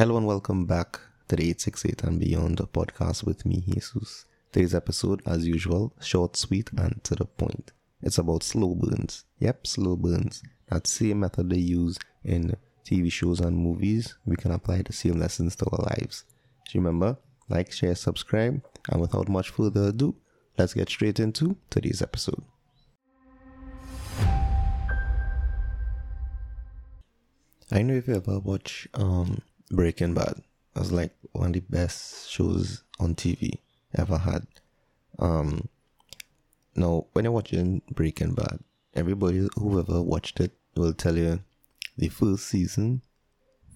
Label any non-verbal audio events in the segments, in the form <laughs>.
Hello and welcome back to the 868 and Beyond podcast with me, Jesus. Today's episode, as usual, short, sweet, and to the point. It's about slow burns. Yep, slow burns. That same method they use in TV shows and movies, we can apply the same lessons to our lives. So remember, like, share, subscribe, and without much further ado, let's get straight into today's episode. I know if you ever watch um, Breaking Bad. That's like one of the best shows on TV ever had. Um, now, when you're watching Breaking Bad, everybody who ever watched it will tell you the first season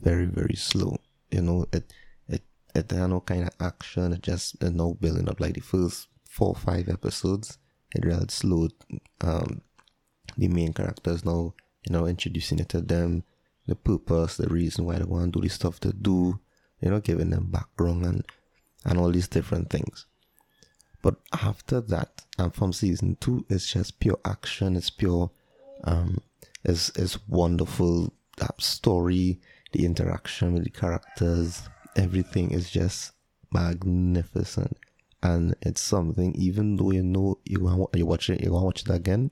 very very slow. You know, it it it had no kind of action. It just it no building up like the first four five episodes. It really slowed. Um, the main characters now, you know, introducing it to them the purpose, the reason why they want to do the stuff to do, you know, giving them background and and all these different things. But after that, and from season two, it's just pure action. It's pure, um, it's it's wonderful. That story, the interaction with the characters, everything is just magnificent. And it's something, even though you know you want you watch it, you want to watch it again,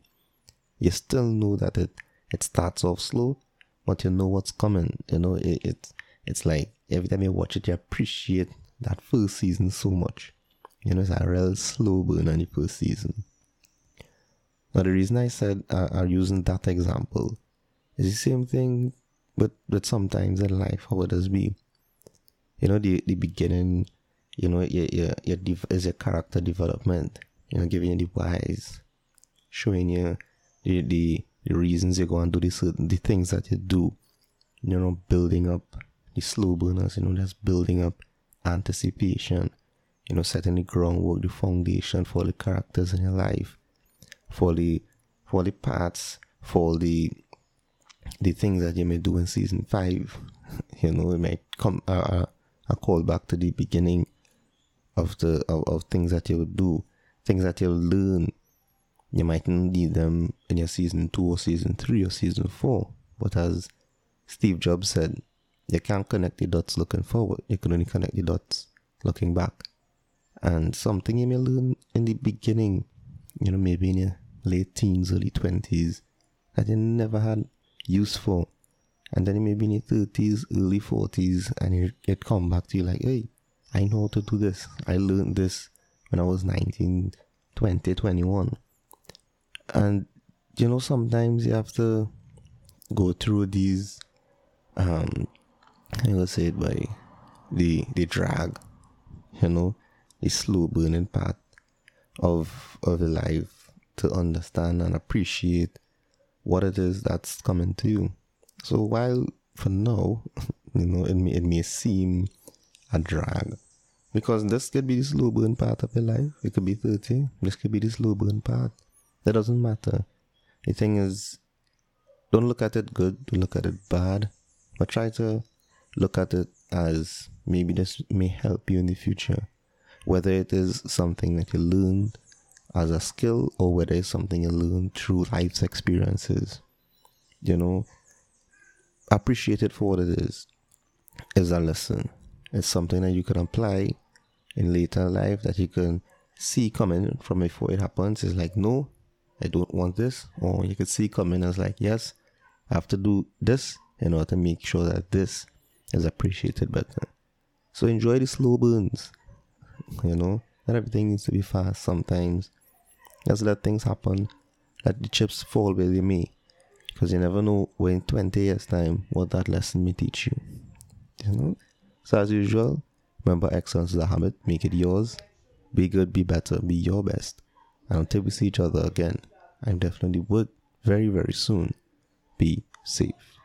you still know that it it starts off slow, but you know what's coming. You know, it, it it's like every time you watch it, you appreciate that first season so much. You know, it's a real slow burn on the first season. Now, the reason I said uh, I'm using that example is the same thing, but but sometimes in life, how it does be. You know, the the beginning, you know, your your your is your character development. You know, giving you the whys, showing you the the the reasons you go and do the certain the things that you do. You know, building up the slow burners, you know, just building up anticipation, you know, setting the groundwork, the foundation for the characters in your life, for the for the parts, for the the things that you may do in season five. <laughs> You know, it might come a, uh, a call back to the beginning of the of, of things that you will do, things that you'll learn you might not need them in your season two or season three or season four. But as Steve Jobs said, you can't connect the dots looking forward. You can only connect the dots looking back. And something you may learn in the beginning, you know, maybe in your late teens, early 20s, that you never had use for. And then maybe in your 30s, early 40s, and it, come back to you like, hey, I know how to do this. I learned this when I was 19, 20, 21 and you know sometimes you have to go through these um I will say it by the the drag, you know, the slow burning path of of the life to understand and appreciate what it is that's coming to you. So while for now, <laughs> you know, it may it may seem a drag. Because this could be the slow burn part of your life. It could be 30. This could be the slow burn part. That doesn't matter. The thing is, don't look at it good, don't look at it bad, but try to look at it as maybe this may help you in the future. Whether it is something that you learned as a skill or whether it's something you learned through life's experiences. You know, appreciate it for what it is. It's a lesson. It's something that you can apply in later life that you can see coming from before it happens. It's like, no, I don't want this. Or you could see coming as like, yes, I have to do this in order to make sure that this is appreciated better. So enjoy the slow burns. You know, not everything needs to be fast sometimes. Just let things happen. Let the chips fall where they may. Because you never know when 20 years' time what that lesson may teach you. You know? So as usual, remember excellence is a habit. Make it yours. Be good, be better, be your best. And until we see each other again, I definitely would very, very soon. Be safe.